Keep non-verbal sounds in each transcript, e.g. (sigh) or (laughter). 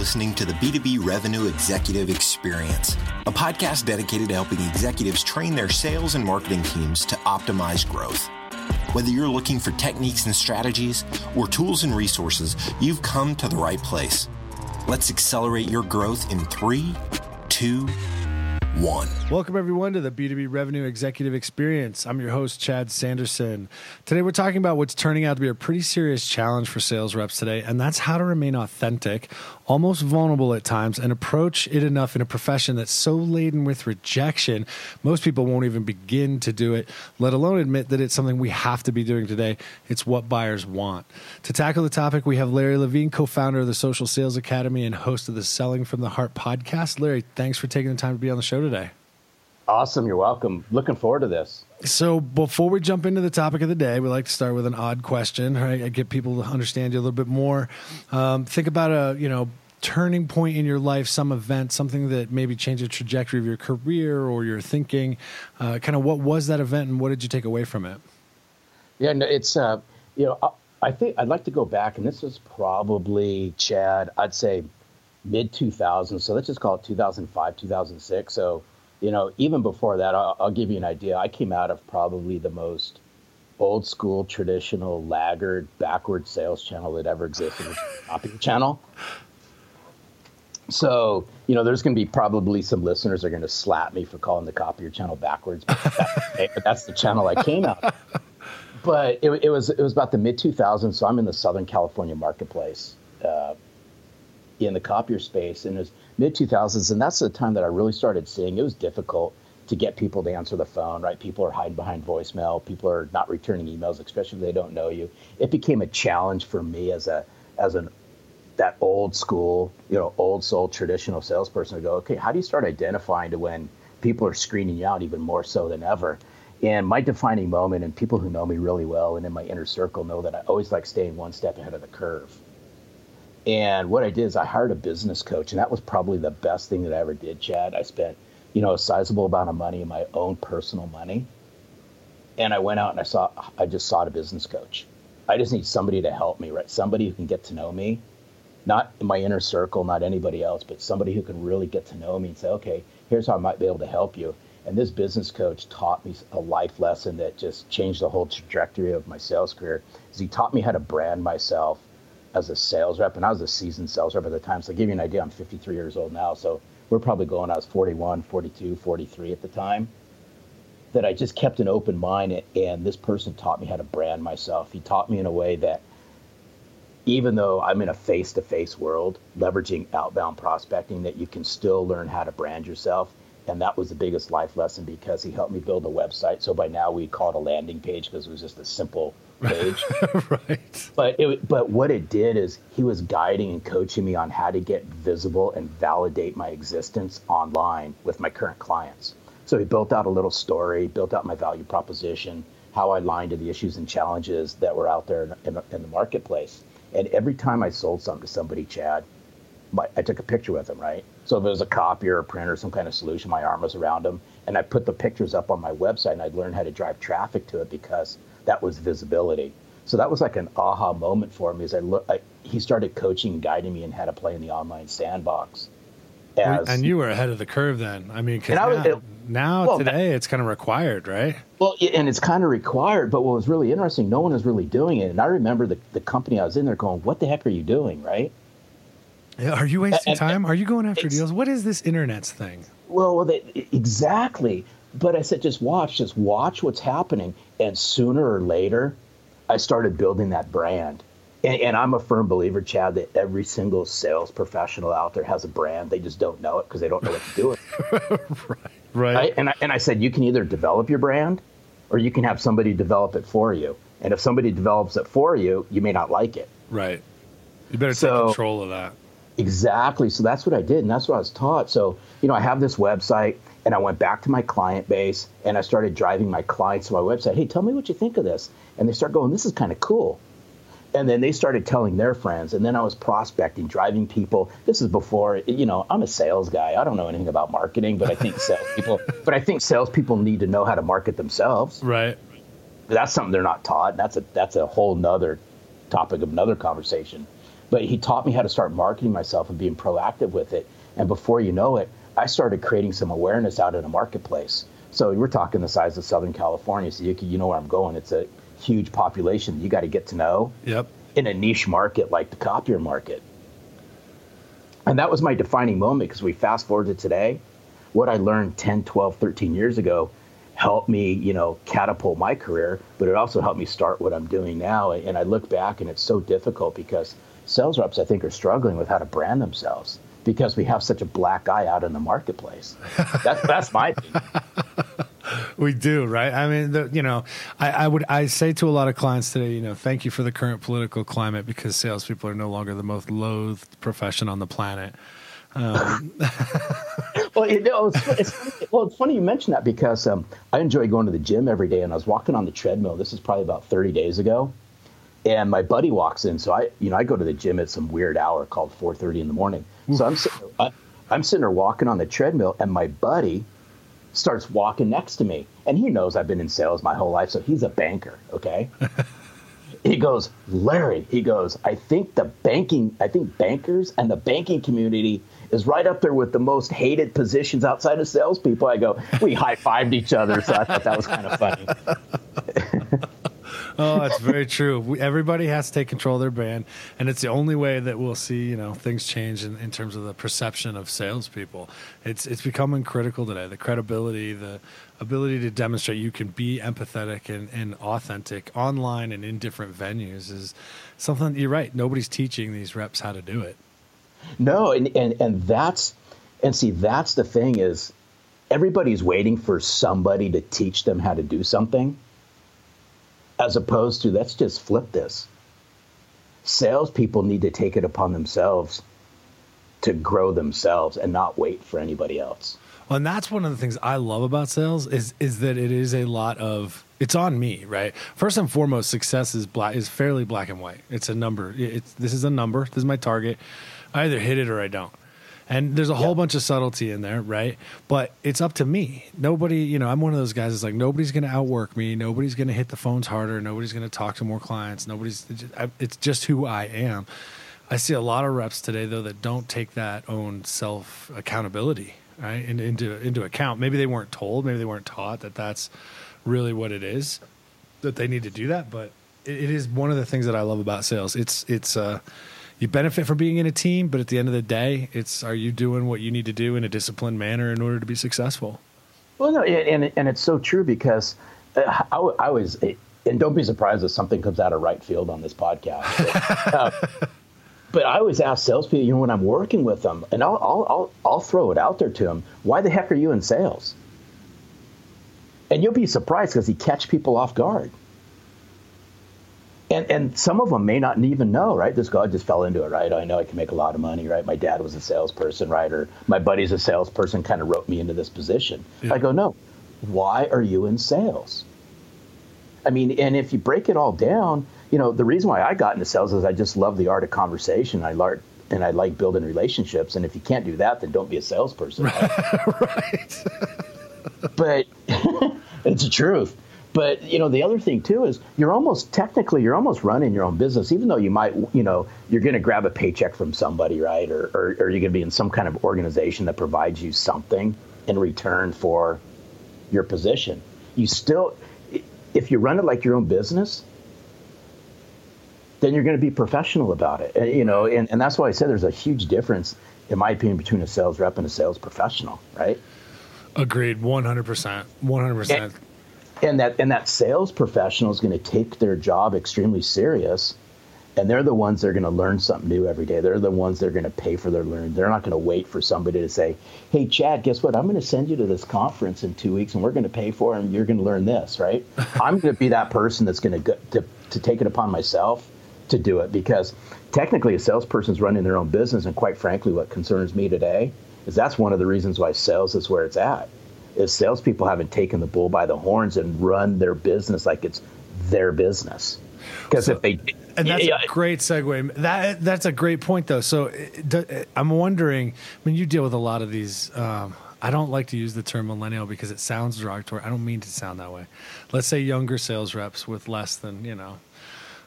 listening to the B2B Revenue Executive Experience, a podcast dedicated to helping executives train their sales and marketing teams to optimize growth. Whether you're looking for techniques and strategies or tools and resources, you've come to the right place. Let's accelerate your growth in three, two, one. Welcome, everyone, to the B2B Revenue Executive Experience. I'm your host, Chad Sanderson. Today, we're talking about what's turning out to be a pretty serious challenge for sales reps today, and that's how to remain authentic, almost vulnerable at times, and approach it enough in a profession that's so laden with rejection, most people won't even begin to do it, let alone admit that it's something we have to be doing today. It's what buyers want. To tackle the topic, we have Larry Levine, co founder of the Social Sales Academy and host of the Selling from the Heart podcast. Larry, thanks for taking the time to be on the show today. Awesome. You're welcome. Looking forward to this. So, before we jump into the topic of the day, we like to start with an odd question. Right, I get people to understand you a little bit more. Um, think about a you know turning point in your life, some event, something that maybe changed the trajectory of your career or your thinking. Uh, kind of what was that event, and what did you take away from it? Yeah, no, it's uh, you know I think I'd like to go back, and this is probably Chad. I'd say mid 2000s. So let's just call it 2005, 2006. So you know, even before that, I'll, I'll, give you an idea. I came out of probably the most old school, traditional, laggard, backward sales channel that ever existed, which is channel. So, you know, there's going to be probably some listeners are going to slap me for calling the copier channel backwards, but that's, but (laughs) that's the channel I came out. Of. But it, it, was it was about the mid 2000s, so I'm in the Southern California marketplace uh, in the copier space, and it was mid 2000s, and that's the time that I really started seeing it was difficult to get people to answer the phone, right? People are hiding behind voicemail. People are not returning emails, especially if they don't know you. It became a challenge for me as a as an that old school, you know, old soul traditional salesperson to go, okay, how do you start identifying to when people are screening you out even more so than ever? And my defining moment, and people who know me really well and in my inner circle know that I always like staying one step ahead of the curve. And what I did is I hired a business coach, and that was probably the best thing that I ever did, Chad. I spent, you know, a sizable amount of money, my own personal money, and I went out and I saw, I just sought a business coach. I just need somebody to help me, right? Somebody who can get to know me, not in my inner circle, not anybody else, but somebody who can really get to know me and say, okay, here's how I might be able to help you. And this business coach taught me a life lesson that just changed the whole trajectory of my sales career. Is he taught me how to brand myself as a sales rep, and I was a seasoned sales rep at the time. So, give you an idea, I'm 53 years old now. So, we're probably going, I was 41, 42, 43 at the time. That I just kept an open mind, and this person taught me how to brand myself. He taught me in a way that even though I'm in a face to face world, leveraging outbound prospecting, that you can still learn how to brand yourself. And that was the biggest life lesson because he helped me build a website. So by now we call it a landing page because it was just a simple (laughs) page. right. But it, but what it did is he was guiding and coaching me on how to get visible and validate my existence online with my current clients. So he built out a little story, built out my value proposition, how I aligned to the issues and challenges that were out there in, in, in the marketplace. And every time I sold something to somebody, Chad, my, I took a picture with them, right? So if it was a copier, a printer, some kind of solution, my arm was around them, and I put the pictures up on my website, and I'd learn how to drive traffic to it because that was visibility. So that was like an aha moment for me as I look. I, he started coaching and guiding me in how to play in the online sandbox. As, and you were ahead of the curve then. I mean, now, was, it, now well, today it's kind of required, right? Well, and it's kind of required. But what was really interesting, no one was really doing it. And I remember the, the company I was in there going, "What the heck are you doing?" Right? Yeah, are you wasting and, time? And, are you going after deals? What is this internet thing? Well, well they, exactly. But I said, just watch, just watch what's happening. And sooner or later, I started building that brand. And, and, I'm a firm believer, Chad, that every single sales professional out there has a brand. They just don't know it because they don't know what to do with it. (laughs) right. Right. I, and, I, and I said, you can either develop your brand or you can have somebody develop it for you. And if somebody develops it for you, you may not like it. Right. You better so, take control of that. Exactly. So that's what I did. And that's what I was taught. So, you know, I have this website and I went back to my client base and I started driving my clients to my website. Hey, tell me what you think of this. And they start going, this is kind of cool. And then they started telling their friends. And then I was prospecting, driving people. This is before, you know, I'm a sales guy. I don't know anything about marketing, but I think (laughs) salespeople, but I think salespeople need to know how to market themselves. Right. That's something they're not taught. That's a, that's a whole nother topic of another conversation. But he taught me how to start marketing myself and being proactive with it. And before you know it, I started creating some awareness out in the marketplace. So we're talking the size of Southern California. So you, you know where I'm going. It's a huge population you got to get to know. Yep. In a niche market like the copier market. And that was my defining moment because we fast forward to today. What I learned 10, 12, 13 years ago helped me, you know, catapult my career, but it also helped me start what I'm doing now. And I look back and it's so difficult because sales reps, I think, are struggling with how to brand themselves because we have such a black eye out in the marketplace. That's, that's my opinion. (laughs) we do, right? I mean, the, you know, I, I, would I say to a lot of clients today, you know, thank you for the current political climate because salespeople are no longer the most loathed profession on the planet. Um. (laughs) well, you know, it's, it's, well, it's funny you mention that because um, I enjoy going to the gym every day, and I was walking on the treadmill. This is probably about 30 days ago, and my buddy walks in. So I, you know, I go to the gym at some weird hour called 4:30 in the morning. So I'm sitting, I, I'm sitting there walking on the treadmill, and my buddy starts walking next to me, and he knows I've been in sales my whole life, so he's a banker. Okay. (laughs) he goes, Larry. He goes, I think the banking, I think bankers and the banking community is right up there with the most hated positions outside of salespeople. I go, we high fived each other, so I thought that was kind of funny. (laughs) oh, that's very true. We, everybody has to take control of their brand, and it's the only way that we'll see you know things change in, in terms of the perception of salespeople. It's it's becoming critical today. The credibility, the ability to demonstrate you can be empathetic and, and authentic online and in different venues is something. You're right. Nobody's teaching these reps how to do it. No, and, and and that's and see that's the thing is everybody's waiting for somebody to teach them how to do something as opposed to let's just flip this. Salespeople need to take it upon themselves to grow themselves and not wait for anybody else. Well, and that's one of the things I love about sales is is that it is a lot of it's on me, right? First and foremost, success is black is fairly black and white. It's a number. It's this is a number. This is my target. I either hit it or I don't. And there's a whole bunch of subtlety in there, right? But it's up to me. Nobody, you know, I'm one of those guys that's like, nobody's going to outwork me. Nobody's going to hit the phones harder. Nobody's going to talk to more clients. Nobody's, it's just who I am. I see a lot of reps today, though, that don't take that own self accountability, right? And into, into account. Maybe they weren't told, maybe they weren't taught that that's really what it is, that they need to do that. But it, it is one of the things that I love about sales. It's, it's, uh, you benefit from being in a team, but at the end of the day, it's are you doing what you need to do in a disciplined manner in order to be successful? Well, no, and and it's so true because uh, I, I was, and don't be surprised if something comes out of right field on this podcast. But, (laughs) uh, but I always ask salespeople, you know, when I'm working with them, and I'll, I'll, I'll, I'll throw it out there to them. Why the heck are you in sales? And you'll be surprised because he catch people off guard and and some of them may not even know, right? This guy just fell into it, right? I know I can make a lot of money, right? My dad was a salesperson, right? Or my buddy's a salesperson, kind of wrote me into this position. Yeah. I go, no. Why are you in sales? I mean, and if you break it all down, you know, the reason why I got into sales is I just love the art of conversation. I learned and I like building relationships. And if you can't do that, then don't be a salesperson. (laughs) Right. right. (laughs) but (laughs) it's the truth. But you know, the other thing too is you're almost technically you're almost running your own business, even though you might you know you're going to grab a paycheck from somebody, right? Or, or, or you're going to be in some kind of organization that provides you something in return for your position. You still, if you run it like your own business, then you're going to be professional about it. And, you know, and, and that's why I said there's a huge difference, in my opinion, between a sales rep and a sales professional, right? Agreed, 100%. 100%. And, and that and that sales professional is going to take their job extremely serious and they're the ones that are going to learn something new every day. They're the ones that are going to pay for their learning. They're not going to wait for somebody to say hey chad guess what? I'm going to send you to this conference in two weeks and we're going to pay for it and you're going to learn this right? (laughs) I'm going to be that person that's going to go to, to take it upon myself to do it because technically a salesperson is running their own business and quite frankly what concerns me today is that's one of the reasons why sales is where it's at is salespeople haven't taken the bull by the horns and run their business like it's their business. Because so, if they and that's yeah, a great segue. That that's a great point, though. So I'm wondering. I mean, you deal with a lot of these. Um, I don't like to use the term millennial because it sounds derogatory. I don't mean to sound that way. Let's say younger sales reps with less than you know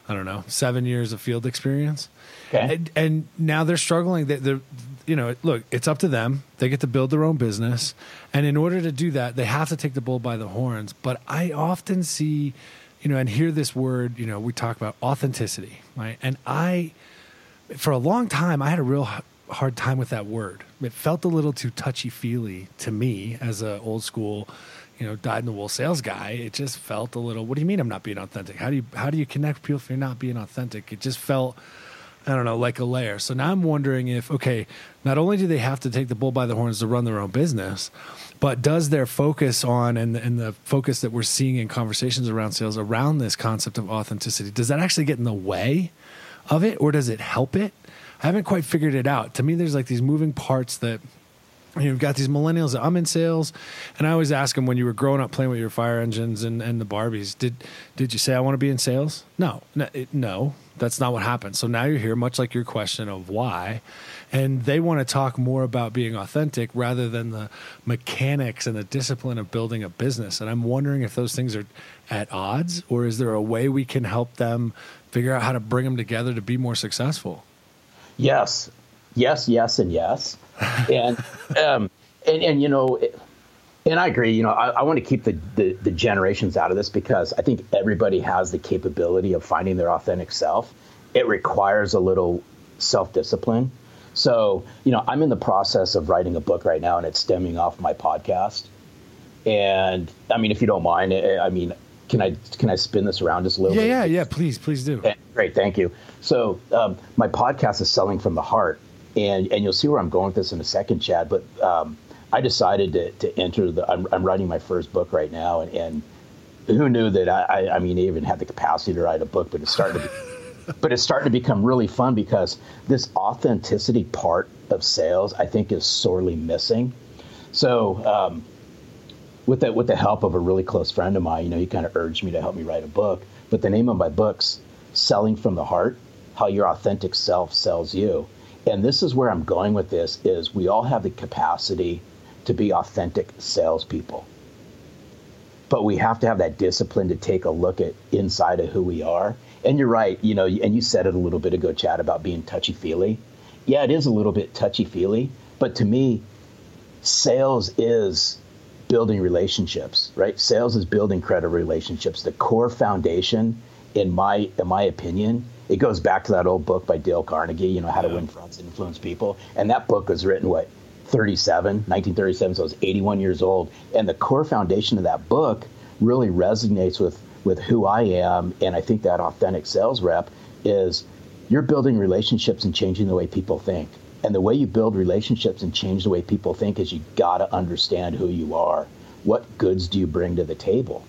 I don't know, seven years of field experience. Okay. And, and now they're struggling. They, they're, you know, look, it's up to them. They get to build their own business. And in order to do that, they have to take the bull by the horns. But I often see, you know, and hear this word, you know, we talk about authenticity, right? And I, for a long time, I had a real hard time with that word. It felt a little too touchy feely to me as a old school, you know, dyed in the wool sales guy. It just felt a little. What do you mean I'm not being authentic? How do you how do you connect people if you're not being authentic? It just felt. I don't know, like a layer. So now I'm wondering if, okay, not only do they have to take the bull by the horns to run their own business, but does their focus on and and the focus that we're seeing in conversations around sales around this concept of authenticity, does that actually get in the way of it or does it help it? I haven't quite figured it out. To me, there's like these moving parts that you've got these millennials that I'm in sales, and I always ask them when you were growing up playing with your fire engines and, and the Barbies, did did you say I want to be in sales? No, no, it, no, that's not what happened. So now you're here, much like your question of why, and they want to talk more about being authentic rather than the mechanics and the discipline of building a business. And I'm wondering if those things are at odds, or is there a way we can help them figure out how to bring them together to be more successful? Yes, yes, yes, and yes, and (laughs) um, and and you know, and I agree. You know, I, I want to keep the, the the generations out of this because I think everybody has the capability of finding their authentic self. It requires a little self discipline. So, you know, I'm in the process of writing a book right now, and it's stemming off my podcast. And I mean, if you don't mind, I I mean, can I can I spin this around just a little Yeah, bit? yeah, yeah. Please, please do. Okay, Great, thank you. So um, my podcast is selling from the heart, and and you'll see where I'm going with this in a second, Chad. But um, I decided to, to enter the. I'm, I'm writing my first book right now, and, and who knew that I, I I mean I even had the capacity to write a book, but it's starting to. Be, (laughs) but it's starting to become really fun because this authenticity part of sales, I think, is sorely missing. So. Um, with the, with the help of a really close friend of mine, you know, he kind of urged me to help me write a book. But the name of my book's Selling from the Heart, How Your Authentic Self Sells You. And this is where I'm going with this is we all have the capacity to be authentic salespeople. But we have to have that discipline to take a look at inside of who we are. And you're right, you know, and you said it a little bit ago, Chad, about being touchy feely. Yeah, it is a little bit touchy feely, but to me, sales is building relationships, right? Sales is building credible relationships. The core foundation, in my in my opinion, it goes back to that old book by Dale Carnegie, you know, How to Win Friends and Influence People. And that book was written what 37, 1937, so I was 81 years old. And the core foundation of that book really resonates with with who I am, and I think that authentic sales rep is you're building relationships and changing the way people think. And the way you build relationships and change the way people think is you got to understand who you are. What goods do you bring to the table?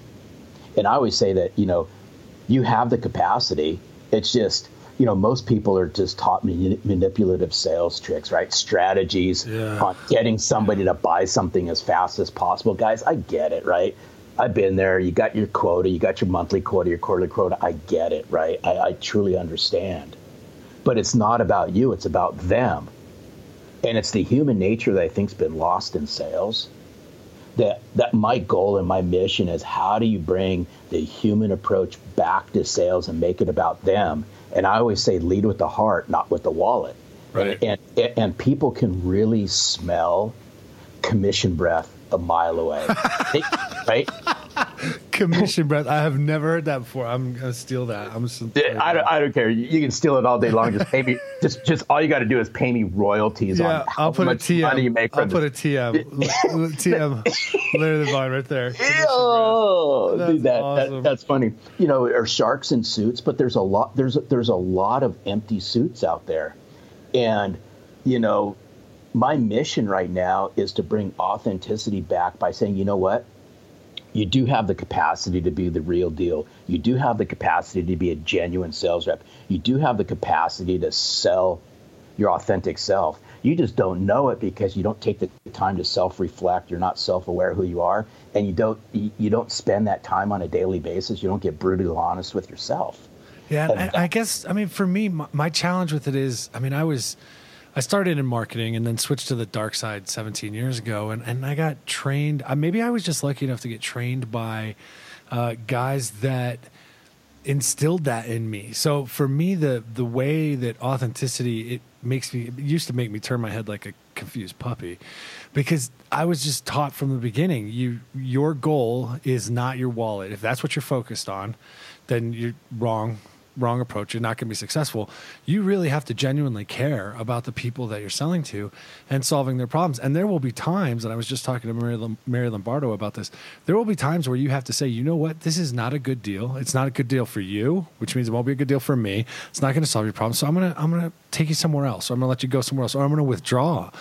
And I always say that, you know, you have the capacity. It's just, you know, most people are just taught manipulative sales tricks, right? Strategies Yeah. on getting somebody to buy something as fast as possible. Guys, I get it, right? I've been there. You got your quota, you got your monthly quota, your quarterly quota. I get it, right? I, I truly understand. But it's not about you, it's about them. And it's the human nature that I think's been lost in sales. That that my goal and my mission is how do you bring the human approach back to sales and make it about them? And I always say lead with the heart, not with the wallet. Right. And and, and people can really smell commission breath a mile away. (laughs) They- right? Commission breath. I have never heard that before. I'm gonna steal that. I'm just, I don't, I don't care. You, can steal it all day long. Just pay me. (laughs) Just, just all you got to do is pay me royalties yeah. on how I'll put a much TM. money you make. I'll put a. TM. TM. Later the vine right there. Oh, That's dude, that, awesome. that that's funny. You know, are sharks in suits, but there's a lot. There's there's a lot of empty suits out there, and you know, my mission right now is to bring authenticity back by saying, you know what, you do have the capacity to be the real deal. You do have the capacity to be a genuine sales rep. You do have the capacity to sell your authentic self. You just don't know it because you don't take the time to self-reflect. You're not self-aware who you are, and you don't you don't spend that time on a daily basis. You don't get brutally honest with yourself. Yeah, and I, I guess I mean for me, my, my challenge with it is, I mean, I was, I started in marketing and then switched to the dark side 17 years ago, and and I got trained. Uh, maybe I was just lucky enough to get trained by uh, guys that instilled that in me. So for me, the the way that authenticity it makes me it used to make me turn my head like a confused puppy, because I was just taught from the beginning you your goal is not your wallet. If that's what you're focused on, then you're wrong wrong approach, you're not going to be successful. You really have to genuinely care about the people that you're selling to and solving their problems. And there will be times, and I was just talking to Mary, Lombardo about this, there will be times where you have to say, you know what, this is not a good deal. It's not a good deal for you, which means it won't be a good deal for me. It's not going to solve your problem. So I'm going to, I'm going to take you somewhere else, or I'm going to let you go somewhere else, or I'm going to withdraw.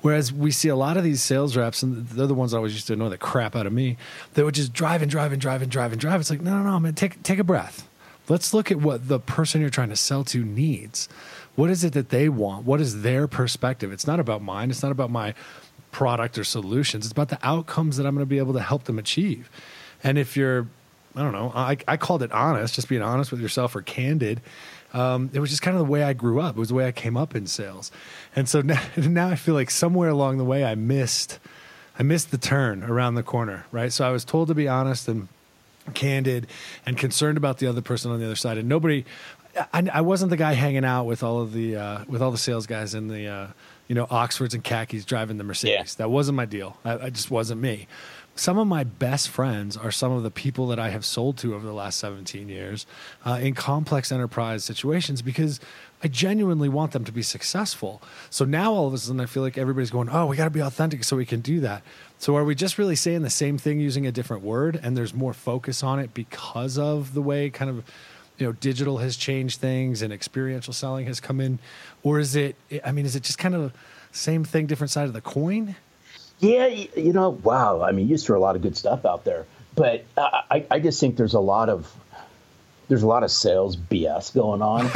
Whereas we see a lot of these sales reps, and they're the ones that always used to annoy the crap out of me, that would just drive and drive and drive and drive and drive. It's like, no, no, no, man, take, take a breath Let's look at what the person you're trying to sell to needs. What is it that they want? What is their perspective? It's not about mine. It's not about my product or solutions. It's about the outcomes that I'm going to be able to help them achieve. And if you're, I don't know, I, I called it honest, just being honest with yourself or candid. Um, it was just kind of the way I grew up. It was the way I came up in sales. And so (laughs) now, now I feel like somewhere along the way I missed, I missed the turn around the corner, right? So I was told to be honest and candid and concerned about the other person on the other side. And nobody, I, I wasn't the guy hanging out with all of the uh, with all the sales guys in the uh, you know Oxfords and khakis driving the Mercedes. Yeah. That wasn't my deal. I, I just wasn't me. Some of my best friends are some of the people that I have sold to over the last 17 years uh, in complex enterprise situations because I genuinely want them to be successful. So now all of a sudden I feel like everybody's going, oh, we got to be authentic so we can do that. So are we just really saying the same thing using a different word and there's more focus on it because of the way kind of you know digital has changed things and experiential selling has come in or is it I mean is it just kind of same thing different side of the coin? Yeah, you know, wow. I mean, you throw a lot of good stuff out there, but I, I just think there's a lot of there's a lot of sales BS going on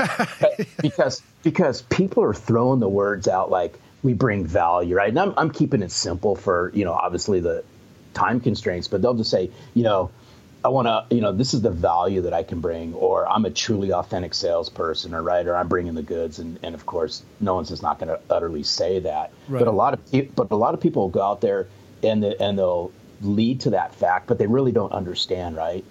(laughs) because because people are throwing the words out like we bring value, right? And I'm, I'm keeping it simple for, you know, obviously the time constraints, but they'll just say, you know, I want to, you know, this is the value that I can bring, or I'm a truly authentic salesperson, or right, or I'm bringing the goods, and, and of course, no one's just not going to utterly say that. Right. But a lot of but a lot of people will go out there and the, and they'll lead to that fact, but they really don't understand, right?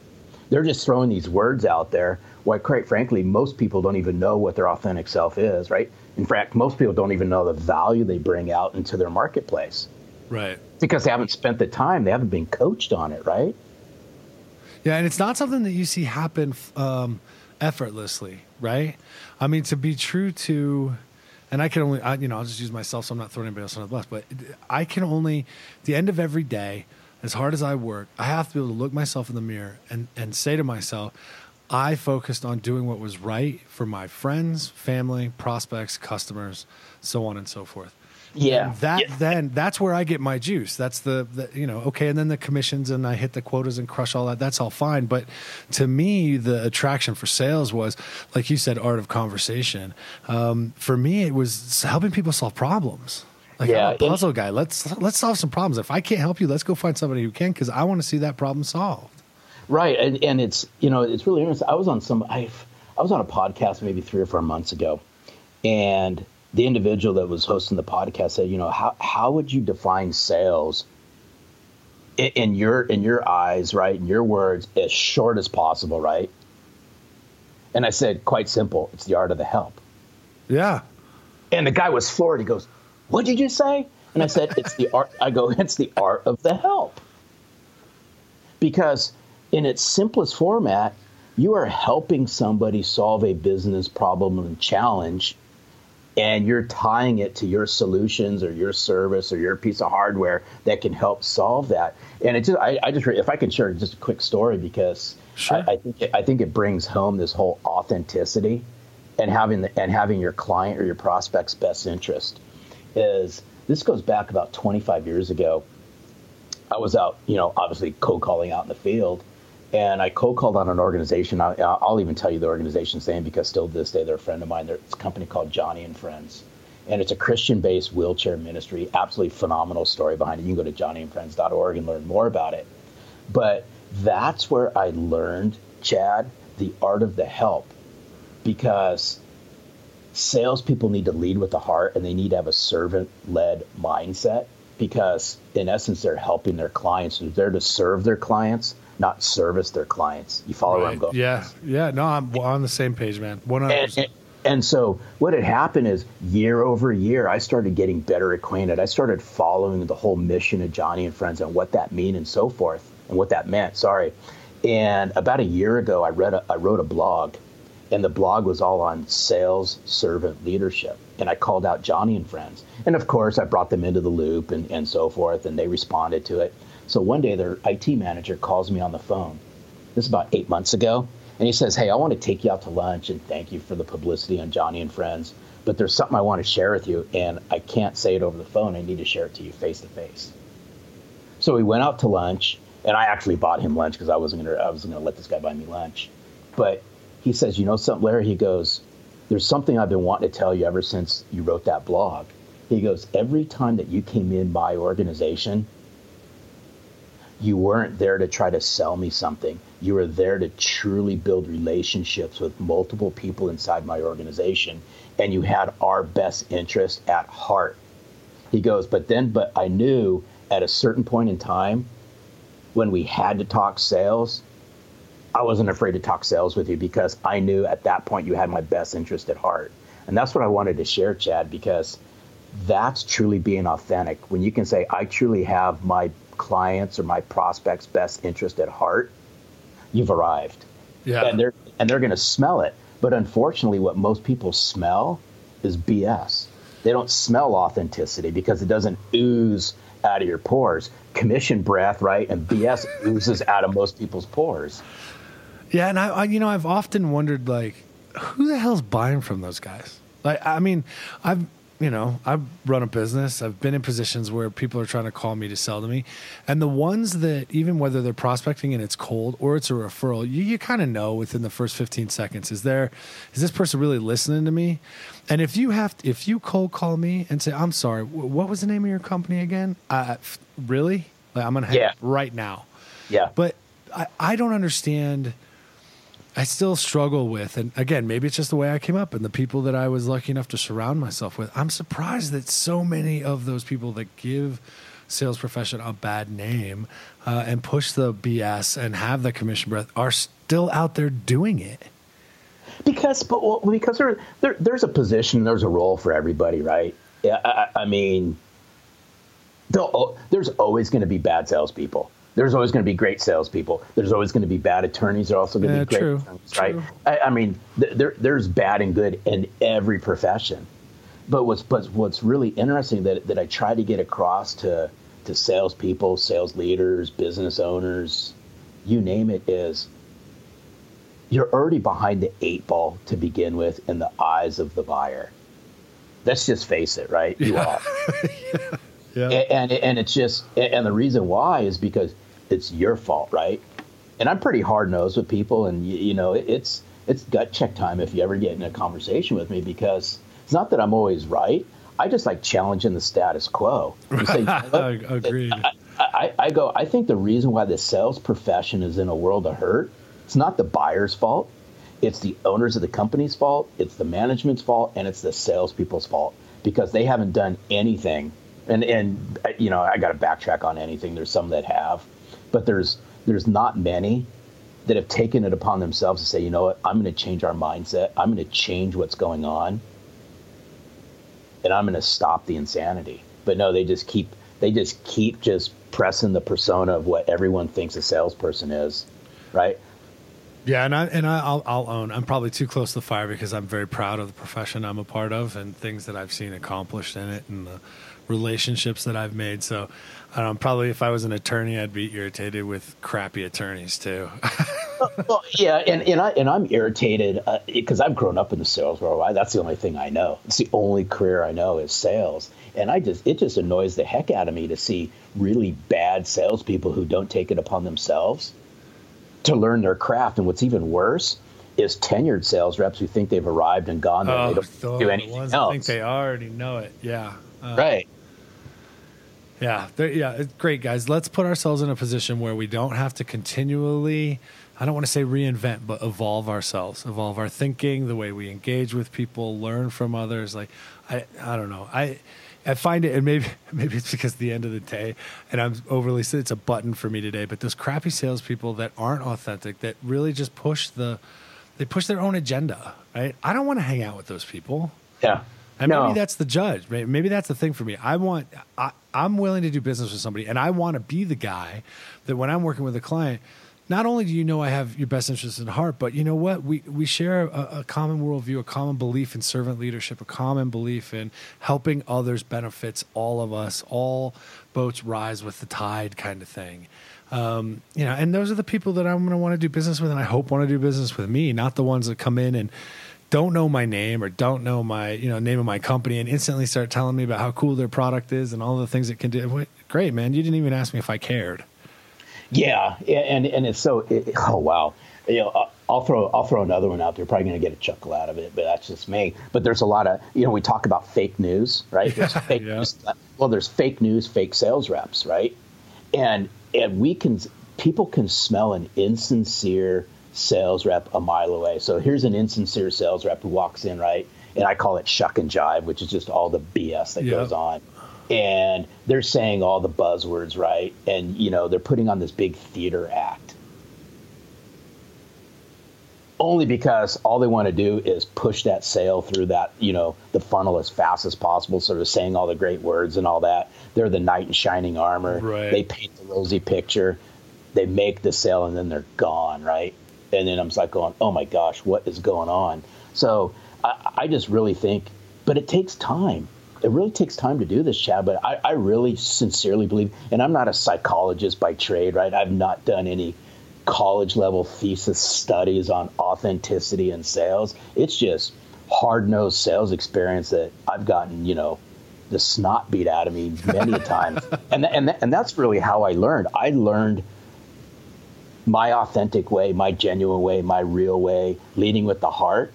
They're just throwing these words out there. Why, quite frankly, most people don't even know what their authentic self is, right? In fact, most people don't even know the value they bring out into their marketplace. Right. Because they haven't spent the time, they haven't been coached on it, right? Yeah, and it's not something that you see happen um, effortlessly, right? I mean, to be true to, and I can only, I, you know, I'll just use myself, so I'm not throwing anybody else on the bus, but I can only, the end of every day, as hard as I work, I have to be able to look myself in the mirror and, and say to myself, I focused on doing what was right for my friends, family, prospects, customers, so on and so forth. Yeah. And that yeah. then that's where I get my juice. That's the, the, you know okay, and then the commissions and I hit the quotas and crush all that. That's all fine. But to me, the attraction for sales was like you said, art of conversation. Um, for me, it was helping people solve problems. Like yeah, I'm a puzzle guy. Let's let's solve some problems. If I can't help you, let's go find somebody who can because I want to see that problem solved. Right, and and it's you know it's really interesting. I was on some I I was on a podcast maybe three or four months ago, and the individual that was hosting the podcast said, you know, how how would you define sales in, in your in your eyes, right, in your words, as short as possible, right? And I said, quite simple. It's the art of the help. Yeah. And the guy was floored. He goes, "What did you say?" And I said, "It's the art." I go, "It's the art of the help," because in its simplest format, you are helping somebody solve a business problem and challenge, and you're tying it to your solutions or your service or your piece of hardware that can help solve that. And it just, I, I just, if I can share just a quick story because sure. I, I, think it, I think it brings home this whole authenticity and having the, and having your client or your prospect's best interest is this goes back about 25 years ago. I was out, you know, obviously cold calling out in the field and I co-called on an organization. I, will even tell you the organization's name because still to this day they're a friend of mine. It's a company called Joni and Friends, and it's a Christian-based wheelchair ministry. Absolutely phenomenal story behind it. You can go to joniandfriends.org and learn more about it. But that's where I learned, Chad, the art of the help, because salespeople need to lead with the heart and they need to have a servant-led mindset because in essence they're helping their clients they're there to serve their clients not service their clients. You follow right. where I'm going? Yeah, yeah. No, I'm on the same page, man. One hundred. And so what had happened is year over year, I started getting better acquainted. I started following the whole mission of joni and Friends and what that mean and so forth and what that meant. Sorry. And about a year ago, I read a, I wrote a blog, and the blog was all on sales servant leadership. And I called out Joni and Friends. And of course, I brought them into the loop and, and so forth, and they responded to it. So one day, their IT manager calls me on the phone. This is about eight months ago. And he says, Hey, I want to take you out to lunch and thank you for the publicity on Joni and Friends. But there's something I want to share with you, and I can't say it over the phone. I need to share it to you face to face. So we went out to lunch and I actually bought him lunch because I wasn't gonna I wasn't gonna let this guy buy me lunch. But he says, you know something, Larry? He goes, there's something I've been wanting to tell you ever since you wrote that blog. He goes, every time that you came in my organization, you weren't there to try to sell me something. You were there to truly build relationships with multiple people inside my organization, and you had our best interest at heart. He goes, but then, but I knew at a certain point in time when we had to talk sales, I wasn't afraid to talk sales with you because I knew at that point you had my best interest at heart. And that's what I wanted to share, Chad, because that's truly being authentic. When you can say, I truly have my clients or my prospects' best interest at heart, you've arrived. Yeah. And they're and they're gonna smell it. But unfortunately, what most people smell is BS. They don't smell authenticity because it doesn't ooze out of your pores. Commission breath, right? And BS (laughs) oozes out of most people's pores. Yeah, and I, I, you know, I've often wondered, like, who the hell's buying from those guys? Like, I mean, I've you know, I've run a business. I've been in positions where people are trying to call me to sell to me. And the ones that, even whether they're prospecting and it's cold or it's a referral, you, you kind of know within the first 15 seconds, is there, is this person really listening to me? And if you have, to, if you cold call me and say, I'm sorry, what was the name of your company again? Uh, really? Like, I'm going to yeah. right now. Yeah. But I, I don't understand I still struggle with, and again, maybe it's just the way I came up and the people that I was lucky enough to surround myself with. I'm surprised that so many of those people that give sales profession a bad name uh, and push the BS and have the commission breath are still out there doing it. Because, but well, because there, there, there's a position, there's a role for everybody, right? Yeah, I, I mean, there's always going to be bad salespeople there's always going to be great salespeople. There's always going to be bad attorneys. There's also going to yeah, be great true, attorneys, right? I, I, mean, th- there, there's bad and good in every profession. But what's but what's really interesting that that I try to get across to to salespeople, sales leaders, business owners, you name it, is you're already behind the eight ball to begin with in the eyes of the buyer. Let's just face it, right? You yeah. are. (laughs) yeah. And, and and it's just and the reason why is because it's your fault, right? And I'm pretty hard nosed with people, and you, you know, it's it's gut check time if you ever get in a conversation with me because it's not that I'm always right. I just like challenging the status quo. Say, (laughs) you know Agreed. I, I, I go. I think the reason why the sales profession is in a world of hurt, it's not the buyer's fault. It's the owners of the company's fault. It's the management's fault, and it's the salespeople's fault because they haven't done anything. And and uh, you know, I got to backtrack on anything. There's some that have, but there's there's not many that have taken it upon themselves to say, you know what, I'm going to change our mindset. I'm going to change what's going on, and I'm going to stop the insanity. But no, they just keep they just keep just pressing the persona of what everyone thinks a salesperson is, right? Yeah, and I and I, will I'll own I'm probably too close to the fire because I'm very proud of the profession I'm a part of and things that I've seen accomplished in it and the relationships that I've made. So I don't probably if I was an attorney, I'd be irritated with crappy attorneys too. (laughs) well, yeah, and, and I and I'm irritated because uh, I've grown up in the sales world. Right? That's the only thing I know. It's the only career I know is sales, and I just it just annoys the heck out of me to see really bad salespeople who don't take it upon themselves to learn their craft. And what's even worse is tenured sales reps who think they've arrived and gone there. Oh, they don't do anything the else. think they already know it. Yeah. Uh, right. Yeah, yeah, great, guys. Let's put ourselves in a position where we don't have to continually, I don't want to say reinvent, but evolve ourselves, evolve our thinking, the way we engage with people, learn from others. Like, I, I don't know. I, I find it, and maybe (laughs) maybe it's because the end of the day, and I'm overly. It's a button for me today. But those crappy salespeople that aren't authentic, that really just push the, they push their own agenda. Right? I don't want to hang out with those people. Yeah. And no. maybe that's the judge. Maybe that's the thing for me. I want. I, I'm willing to do business with somebody, and I want to be the guy that when I'm working with a client not only do you know I have your best interests in heart, but you know what? We we share a, a, common worldview, a common belief in servant leadership, a common belief in helping others benefits all of us. All boats rise with the tide, kind of thing. Um, you know, and those are the people that I'm going to want to do business with, and I hope want to do business with me, not the ones that come in and don't know my name or don't know my you know name of my company and instantly start telling me about how cool their product is and all the things it can do. Great, man! You didn't even ask me if I cared. Yeah, and and it's so. It, oh wow, you know, uh, I'll throw I'll throw another one out. They're probably going to get a chuckle out of it, but that's just me. But there's a lot of you know we talk about fake news, right? There's (laughs) fake yeah. news, well, there's fake news, fake sales reps, right? And and we can people can smell an insincere sales rep a mile away. So here's an insincere sales rep who walks in, right? And I call it shuck and jive, which is just all the BS that yep. goes on and they're saying all the buzzwords right and you know they're putting on this big theater act only because all they want to do is push that sale through that you know the funnel as fast as possible sort of saying all the great words and all that they're the knight in shining armor right. they paint the rosy picture they make the sale and then they're gone right and then i'm like going oh my gosh what is going on so I, I just really think but it takes time it really takes time to do this, Chad. But I, I really sincerely believe, and I'm not a psychologist by trade, right? I've not done any college level thesis studies on authenticity and sales. It's just hard nosed sales experience that I've gotten, you know, the snot beat out of me many times. (laughs) And, and, and that's really how I learned. I learned my authentic way, my genuine way, my real way, leading with the heart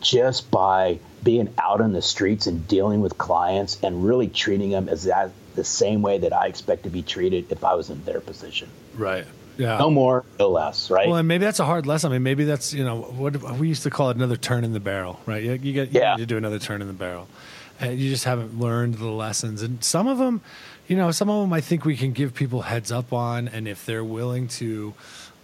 just by being out in the streets and dealing with clients and really treating them as that the same way that I expect to be treated if I was in their position. Right. Yeah. No more, no less. Right. Well, and maybe that's a hard lesson. I mean, maybe that's you know what we used to call it another turn in the barrel, right? You, you get you yeah. need to do another turn in the barrel, and you just haven't learned the lessons. And some of them, you know, some of them I think we can give people heads up on, and if they're willing to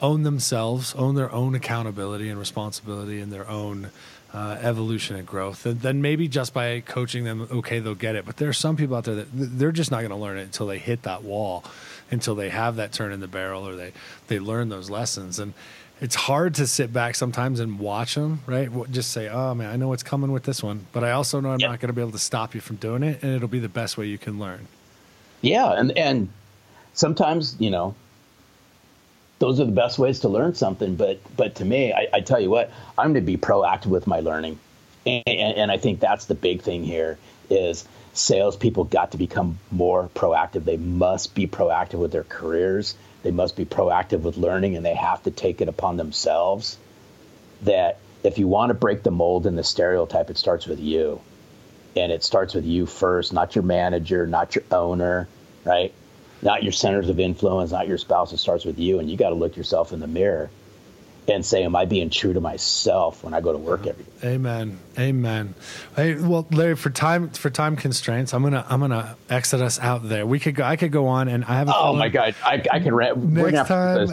own themselves, own their own accountability and responsibility, and their own uh, evolution and growth. And then maybe just by coaching them, okay, they'll get it. But there are some people out there that they're just not going to learn it until they hit that wall, until they have that turn in the barrel or they they learn those lessons. And it's hard to sit back sometimes and watch them, right? Just say, oh man, I know what's coming with this one, but I also know I'm yep. not going to be able to stop you from doing it, and it'll be the best way you can learn. Yeah, and and sometimes you know those are the best ways to learn something. But but to me, I, I tell you what, I'm going to be proactive with my learning, and, and, and I think that's the big thing here is salespeople got to become more proactive. They must be proactive with their careers. They must be proactive with learning, and they have to take it upon themselves that if you want to break the mold and the stereotype, it starts with you. And it starts with you first, not your manager, not your owner, right? not your centers of influence, not your spouse. It starts with you, and you got to look yourself in the mirror and say, "Am I being true to myself when I go to work every day?" Amen. Amen. Hey, well, Larry, for time for time constraints, I'm gonna I'm gonna exit us out there. We could go. I could go on, and I have. A oh my god, I, I can rant. Next time,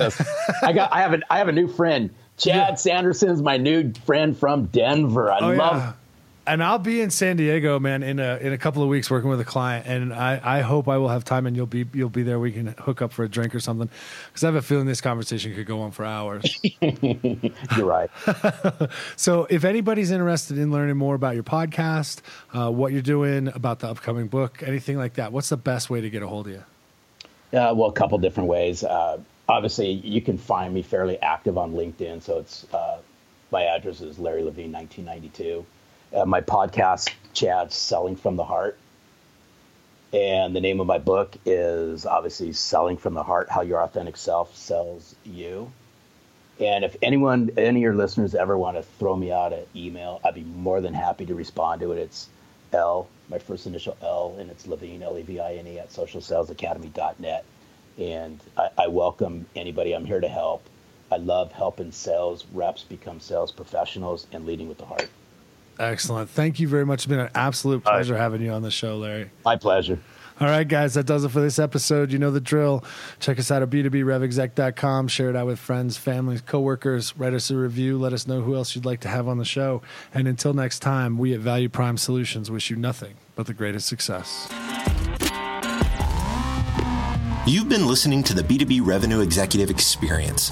I got. I have a I have a new friend. (laughs) Chad yeah. Sanderson is my new friend from Denver. I oh, love. Yeah and I'll be in San Diego, man, in a in a couple of weeks working with a client, and I, I hope I will have time, and you'll be you'll be there. We can hook up for a drink or something, because I have a feeling this conversation could go on for hours. (laughs) You're right. (laughs) so, if anybody's interested in learning more about your podcast, uh, what you're doing, about the upcoming book, anything like that, what's the best way to get a hold of you? Uh, well, a couple different ways. Uh, obviously, you can find me fairly active on LinkedIn, so it's uh, my address is Larry Levine, 1992 uh, my podcast, Chad, Selling from the Heart. And the name of my book is obviously Selling from the Heart How Your Authentic Self Sells You. And if anyone, any of your listeners ever want to throw me out an email, I'd be more than happy to respond to it. It's L, my first initial L, and it's Levine, L E V I N E, at socialsalesacademy.net. And I, I welcome anybody. I'm here to help. I love helping sales reps become sales professionals and leading with the heart. Excellent. Thank you very much. It's been an absolute pleasure right. having you on the show, Larry. My pleasure. All right, guys, that does it for this episode. You know the drill. Check us out at b2brevexec.com. Share it out with friends, families, coworkers. Write us a review. Let us know who else you'd like to have on the show. And until next time, we at Value Prime Solutions wish you nothing but the greatest success. You've been listening to the B2B Revenue Executive Experience.